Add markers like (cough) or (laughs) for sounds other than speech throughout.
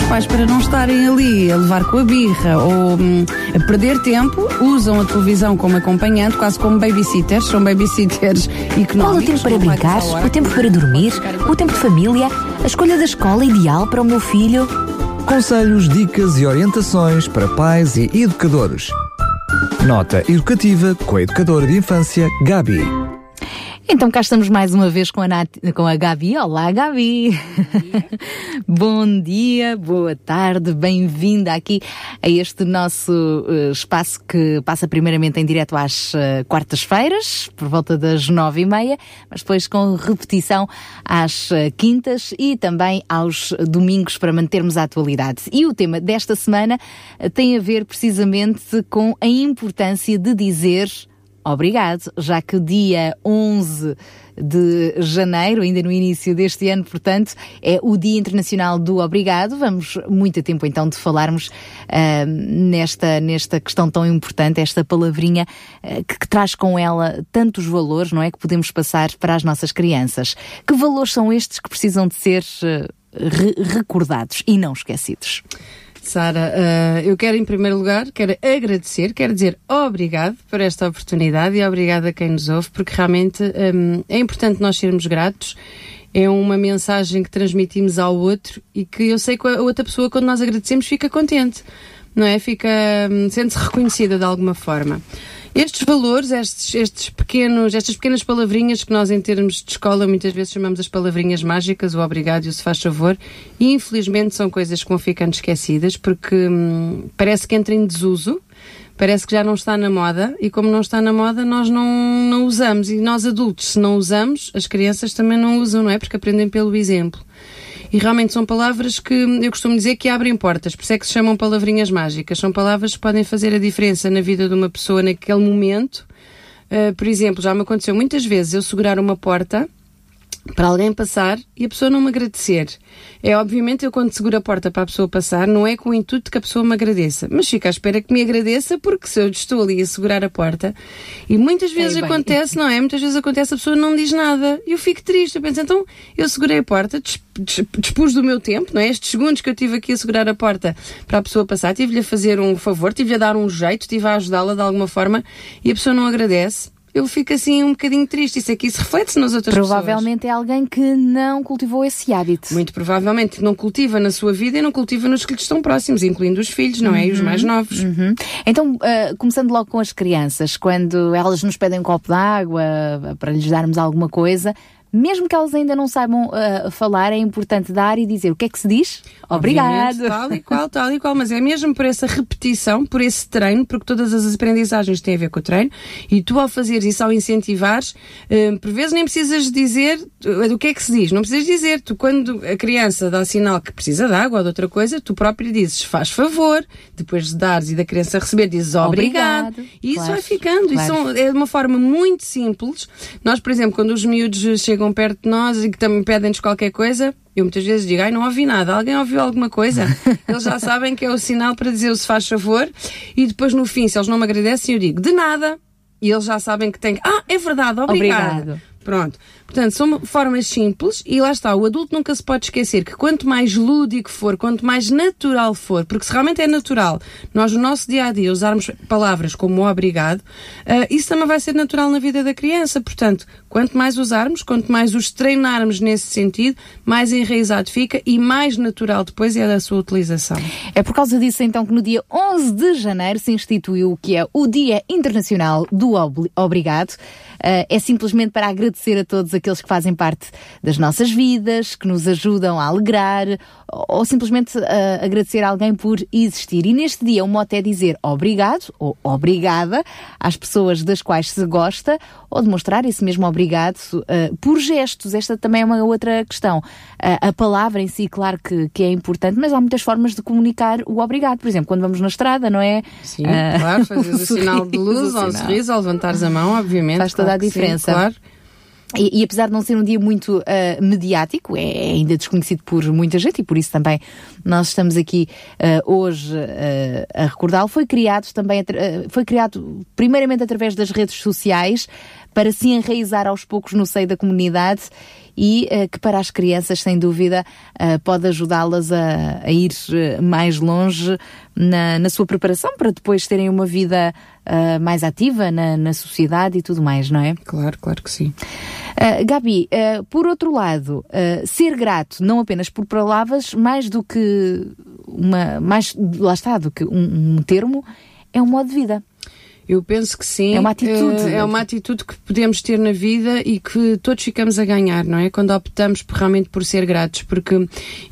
os pais, para não estarem ali a levar com a birra ou hum, a perder tempo, usam a televisão como acompanhante, quase como babysitters, são babysitters (laughs) económicos. Qual o tempo para brincar? O tempo para dormir? O tempo de família? A escolha da escola ideal para o meu filho? Conselhos, dicas e orientações para pais e educadores. Nota educativa com a educadora de infância Gabi. Então cá estamos mais uma vez com a, Nat... com a Gabi. Olá, Gabi! (laughs) Bom dia, boa tarde, bem-vinda aqui a este nosso uh, espaço que passa primeiramente em direto às uh, quartas-feiras, por volta das nove e meia, mas depois com repetição às uh, quintas e também aos domingos para mantermos a atualidade. E o tema desta semana tem a ver precisamente com a importância de dizer Obrigado, já que dia 11 de janeiro, ainda no início deste ano, portanto, é o Dia Internacional do Obrigado. Vamos muito tempo então de falarmos uh, nesta, nesta questão tão importante, esta palavrinha uh, que, que, traz com ela tantos valores, não é? Que podemos passar para as nossas crianças. Que valores são estes que precisam de ser uh, re recordados e não esquecidos? Sara, uh, eu quero em primeiro lugar, quero agradecer, quero dizer obrigado por esta oportunidade e obrigado a quem nos ouve, porque realmente um, é importante nós sermos gratos. É uma mensagem que transmitimos ao outro e que eu sei que a outra pessoa, quando nós agradecemos, fica contente, não é? Fica, um, sente-se reconhecida de alguma forma. Estes valores, estes, estes pequenos, estas pequenas palavrinhas que nós em termos de escola muitas vezes chamamos as palavrinhas mágicas, o obrigado e o se faz favor, e infelizmente são coisas que vão ficando esquecidas porque hum, parece que entra em desuso, parece que já não está na moda e como não está na moda nós não, não usamos e nós adultos se não usamos, as crianças também não usam, não é? Porque aprendem pelo exemplo. E realmente são palavras que eu costumo dizer que abrem portas, por isso é que se chamam palavrinhas mágicas. São palavras que podem fazer a diferença na vida de uma pessoa naquele momento. Uh, por exemplo, já me aconteceu muitas vezes eu segurar uma porta para alguém passar e a pessoa não me agradecer. É obviamente eu quando seguro a porta para a pessoa passar, não é com o intuito de que a pessoa me agradeça, mas fica à espera que me agradeça porque se eu estou ali a segurar a porta e muitas vezes é acontece, não é? Muitas vezes acontece a pessoa não diz nada e eu fico triste. Eu penso, então eu segurei a porta, dispus do meu tempo, não é? Estes segundos que eu tive aqui a segurar a porta para a pessoa passar, tive-lhe a fazer um favor, tive-lhe a dar um jeito, tive a ajudá-la de alguma forma e a pessoa não agradece eu fico assim um bocadinho triste. Isso aqui se reflete nas outras Provavelmente pessoas. é alguém que não cultivou esse hábito. Muito provavelmente não cultiva na sua vida e não cultiva nos que lhe estão próximos, incluindo os filhos, não uhum. é? E os mais uhum. novos. Uhum. Então, uh, começando logo com as crianças, quando elas nos pedem um copo de água para lhes darmos alguma coisa, mesmo que elas ainda não saibam uh, falar, é importante dar e dizer o que é que se diz. Obrigado. Tal e qual, tal e qual, mas é mesmo por essa repetição, por esse treino, porque todas as aprendizagens têm a ver com o treino, e tu ao fazeres isso, ao incentivares, uh, por vezes nem precisas dizer uh, o que é que se diz, não precisas dizer. Tu, quando a criança dá sinal que precisa de água ou de outra coisa, tu próprio dizes faz favor, depois de dares e da criança receber, dizes obrigado. obrigado. E isso claro, vai ficando. Claro. Isso é uma forma muito simples. Nós, por exemplo, quando os miúdos chegam chegam perto de nós e que também pedem-nos qualquer coisa, eu muitas vezes digo, ai, não ouvi nada. Alguém ouviu alguma coisa? (laughs) Eles já sabem que é o sinal para dizer o se faz favor. E depois, no fim, se eles não me agradecem, eu digo, de nada. E eles já sabem que têm que, ah, é verdade, obrigado. obrigado. Pronto. Portanto, são formas simples e lá está, o adulto nunca se pode esquecer que quanto mais lúdico for, quanto mais natural for, porque se realmente é natural, nós no nosso dia a dia usarmos palavras como obrigado, uh, isso também vai ser natural na vida da criança. Portanto, quanto mais usarmos, quanto mais os treinarmos nesse sentido, mais enraizado fica e mais natural depois é a sua utilização. É por causa disso então que no dia 11 de janeiro se instituiu o que é o Dia Internacional do Obrigado. Uh, é simplesmente para agradecer a todos aqueles que fazem parte das nossas vidas, que nos ajudam a alegrar ou simplesmente uh, agradecer a alguém por existir. E neste dia o mote é dizer obrigado ou obrigada às pessoas das quais se gosta ou demonstrar esse mesmo obrigado uh, por gestos. Esta também é uma outra questão. Uh, a palavra em si, claro que, que é importante, mas há muitas formas de comunicar o obrigado. Por exemplo, quando vamos na estrada, não é? Sim, claro, (laughs) fazer o, o sinal de luz, (laughs) ao sorriso, ao levantares a mão, obviamente. Faz toda claro a diferença. Sim, claro. E, e, apesar de não ser um dia muito uh, mediático, é ainda desconhecido por muita gente e por isso também nós estamos aqui uh, hoje uh, a recordá-lo. Foi criado também, foi criado primeiramente através das redes sociais para se enraizar aos poucos no seio da comunidade e que para as crianças, sem dúvida, pode ajudá-las a, a, ir mais longe na, na, sua preparação para depois terem uma vida mais ativa na, na, sociedade e tudo mais, não é? Claro, claro que sim. Gabi, por outro lado, ser grato não apenas por palavras, mais do que uma, mais, lá está, do que um, um termo, é um modo de vida. Eu penso que sim. É uma atitude. É uma atitude que podemos ter na vida e que todos ficamos a ganhar, não é? Quando optamos realmente por ser gratos. Porque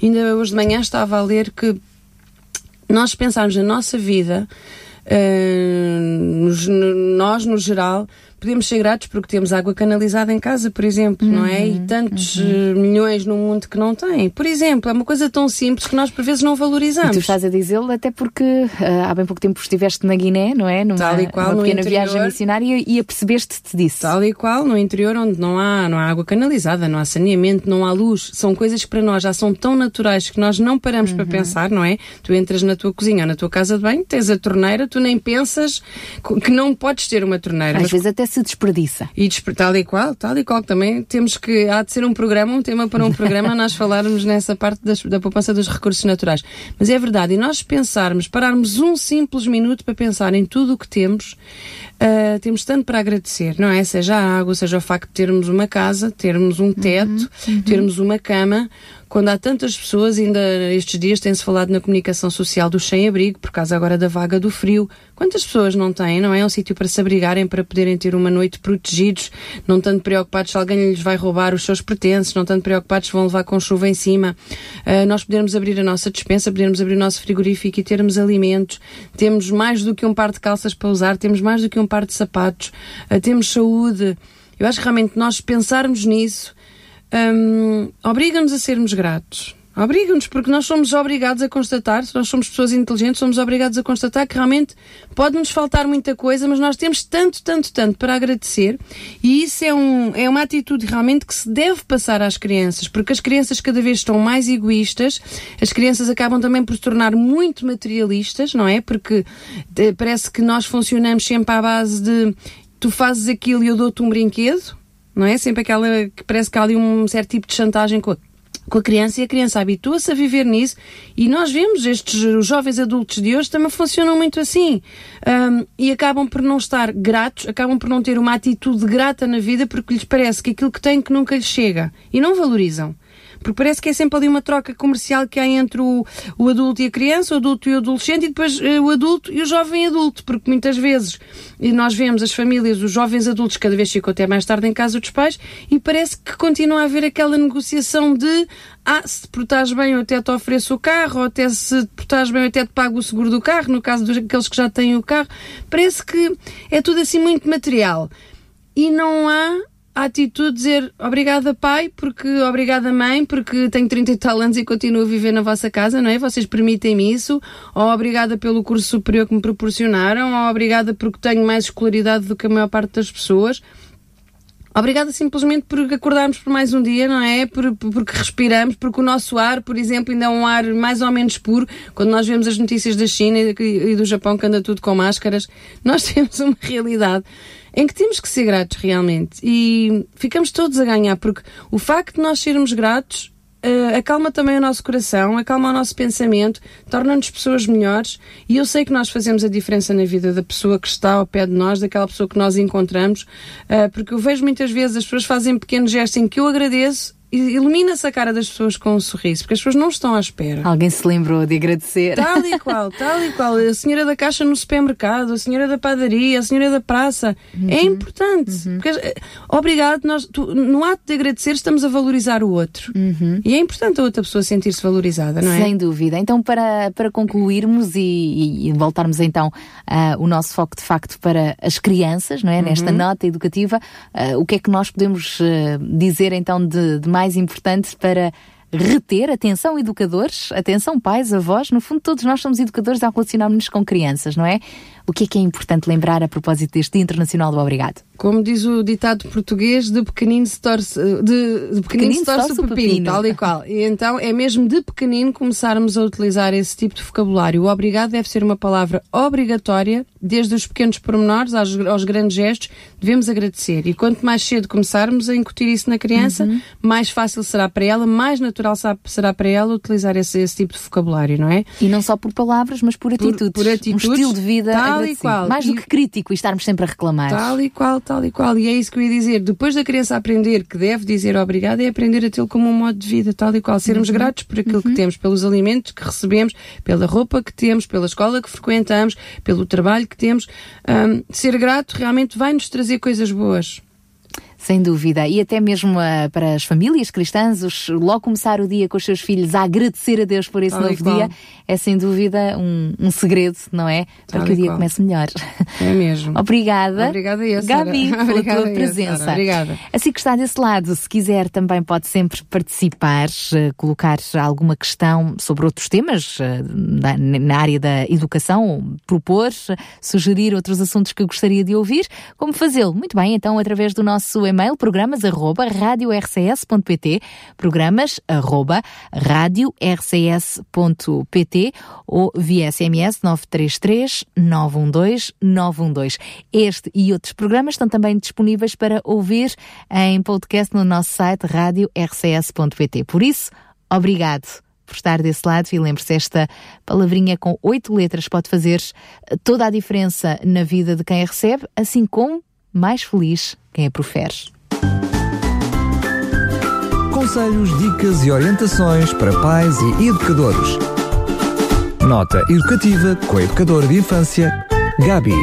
ainda hoje de manhã estava a ler que nós pensarmos na nossa vida, uh, nós no geral, podemos ser gratos porque temos água canalizada em casa, por exemplo, uhum, não é? E uhum, tantos uhum. Eh, milhões no mundo que não têm. Por exemplo, é uma coisa tão simples que nós por vezes não valorizamos. E tu estás a dizê-lo até porque uh, há bem pouco tempo estiveste na Guiné, não é? Numa, Tal e qual, numa pequena interior, viagem missionária e apercebeste-te disso. Tal e qual, no interior onde não há, não há água canalizada, não há saneamento, não há luz. São coisas que para nós já são tão naturais que nós não paramos uhum. para pensar, não é? Tu entras na tua cozinha ou na tua casa de banho, tens a torneira, tu nem pensas que não podes ter uma torneira. Às vezes até se desperdiça. E tal e qual, tal e qual também temos que, há de ser um programa, um tema para um programa, nós falarmos nessa parte das, da poupança dos recursos naturais. Mas é verdade, e nós pensarmos, pararmos um simples minuto para pensar em tudo o que temos, uh, temos tanto para agradecer, não é? Seja a água, seja o facto de termos uma casa, termos um teto, uhum, uhum. termos uma cama, quando há tantas pessoas, ainda estes dias tem-se falado na comunicação social do sem-abrigo, por causa agora da vaga do frio. Quantas pessoas não têm, não é? Um sítio para se abrigarem, para poderem ter uma noite protegidos, não tanto preocupados se alguém lhes vai roubar os seus pertences, não tanto preocupados se vão levar com chuva em cima. Uh, nós podermos abrir a nossa despensa, podermos abrir o nosso frigorífico e termos alimentos. Temos mais do que um par de calças para usar, temos mais do que um par de sapatos, uh, temos saúde. Eu acho que realmente nós pensarmos nisso um, obriga-nos a sermos gratos. Obriga-nos, porque nós somos obrigados a constatar, se nós somos pessoas inteligentes, somos obrigados a constatar que realmente pode-nos faltar muita coisa, mas nós temos tanto, tanto, tanto para agradecer e isso é, um, é uma atitude realmente que se deve passar às crianças, porque as crianças cada vez estão mais egoístas, as crianças acabam também por se tornar muito materialistas, não é? Porque de, parece que nós funcionamos sempre à base de tu fazes aquilo e eu dou-te um brinquedo, não é? Sempre aquela que parece que há ali um certo tipo de chantagem com a, com a criança e a criança habitua-se a viver nisso. E nós vemos estes os jovens adultos de hoje também funcionam muito assim. Um, e acabam por não estar gratos, acabam por não ter uma atitude grata na vida porque lhes parece que aquilo que têm que nunca lhes chega. E não valorizam. Porque parece que é sempre ali uma troca comercial que há entre o, o adulto e a criança, o adulto e o adolescente, e depois uh, o adulto e o jovem adulto. Porque muitas vezes nós vemos as famílias, os jovens adultos, cada vez ficam até mais tarde em casa dos pais, e parece que continua a haver aquela negociação de ah, se te portares bem eu até te ofereço o carro, ou até se te portares bem eu até te pago o seguro do carro, no caso daqueles que já têm o carro. Parece que é tudo assim muito material. E não há a atitude de dizer obrigada pai, porque obrigada mãe, porque tenho 30 e tal anos e continuo a viver na vossa casa, não é? Vocês permitem-me isso, ou obrigada pelo curso superior que me proporcionaram, ou obrigada porque tenho mais escolaridade do que a maior parte das pessoas. Obrigada simplesmente por acordarmos por mais um dia, não é? Por, por, porque respiramos, porque o nosso ar, por exemplo, ainda é um ar mais ou menos puro. Quando nós vemos as notícias da China e, e do Japão que anda tudo com máscaras, nós (laughs) temos uma realidade em que temos que ser gratos realmente. E ficamos todos a ganhar, porque o facto de nós sermos gratos uh, acalma também o nosso coração, acalma o nosso pensamento, torna-nos pessoas melhores. E eu sei que nós fazemos a diferença na vida da pessoa que está ao pé de nós, daquela pessoa que nós encontramos, uh, porque eu vejo muitas vezes as pessoas fazem pequenos gestos em que eu agradeço ilumina-se a cara das pessoas com um sorriso, porque as pessoas não estão à espera. Alguém se lembrou de agradecer. Tal e qual, (laughs) tal e qual. A senhora da caixa no supermercado, a senhora da padaria, a senhora da praça. É uhum. É importante. Uhum. Porque, eh, obrigado, nós, tu, no ato de agradecer, estamos a valorizar o outro. Uhum. E é importante a outra pessoa sentir-se valorizada, não é? Sem dúvida. Então, para, para concluirmos e, e, voltarmos então uh, o nosso foco de facto para as crianças, não é? Nesta uhum. nota educativa, uh, o que é que nós podemos uh, dizer então de, de mais importante para reter, atenção educadores, atenção pais, avós, no fundo todos nós somos educadores ao relacionarmos-nos com crianças, não é? O que é que é importante lembrar a propósito deste Internacional do Obrigado? Como diz o ditado português, de pequenino se torce, de, de pequenino, pequenino se torce, torce o pepino, pepino, tal e qual. E então é mesmo de pequenino começarmos a utilizar esse tipo de vocabulário. O obrigado deve ser uma palavra obrigatória, desde os pequenos pormenores aos, aos grandes gestos, devemos agradecer. E quanto mais cedo começarmos a incutir isso na criança, uhum. mais fácil será para ela, mais natural será para ela utilizar esse, esse, tipo de vocabulário, não é? E não só por palavras, mas por atitudes. Por, por atitudes um estilo de vida tal e qual. Mais do que crítico e estarmos sempre a reclamar. Tal e qual, tal e qual. E é isso que eu ia dizer. Depois da criança aprender que deve dizer obrigado, é aprender a tê-lo como um modo de vida, tal e qual. Sermos uhum. gratos por aquilo uhum. que temos, pelos alimentos que recebemos, pela roupa que temos, pela escola que frequentamos, pelo trabalho que temos. Um, ser grato realmente vai nos trazer coisas boas. Sem dúvida. E até mesmo uh, para as famílias cristãs, os, logo começar o dia com os seus filhos a agradecer a Deus por esse Tal novo dia, é sem dúvida um, um segredo, não é? Para Tal que o dia qual. comece melhor. É mesmo. (laughs) Obrigada. Obrigada eu, Gabi, (laughs) pela Obrigada tua presença. Obrigada. Assim que está desse lado, se quiser também pode sempre participar, uh, colocar alguma questão sobre outros temas uh, na, na, área da educação, propor, sugerir outros assuntos que gostaria de ouvir. Como fazê-lo? Muito bem, então através do nosso e-mail programas arroba radiorcs.pt programas arroba radiorcs.pt ou via SMS 933 912 912. Este e outros programas estão também disponíveis para ouvir em podcast no nosso site radiorcs.pt. Por isso, obrigado por estar desse lado e lembre-se, esta palavrinha com oito letras pode fazer toda a diferença na vida de quem a recebe, assim como mais feliz quem a profere. Conselhos, dicas e orientações para pais e educadores. Nota educativa com a educadora de infância, Gabi.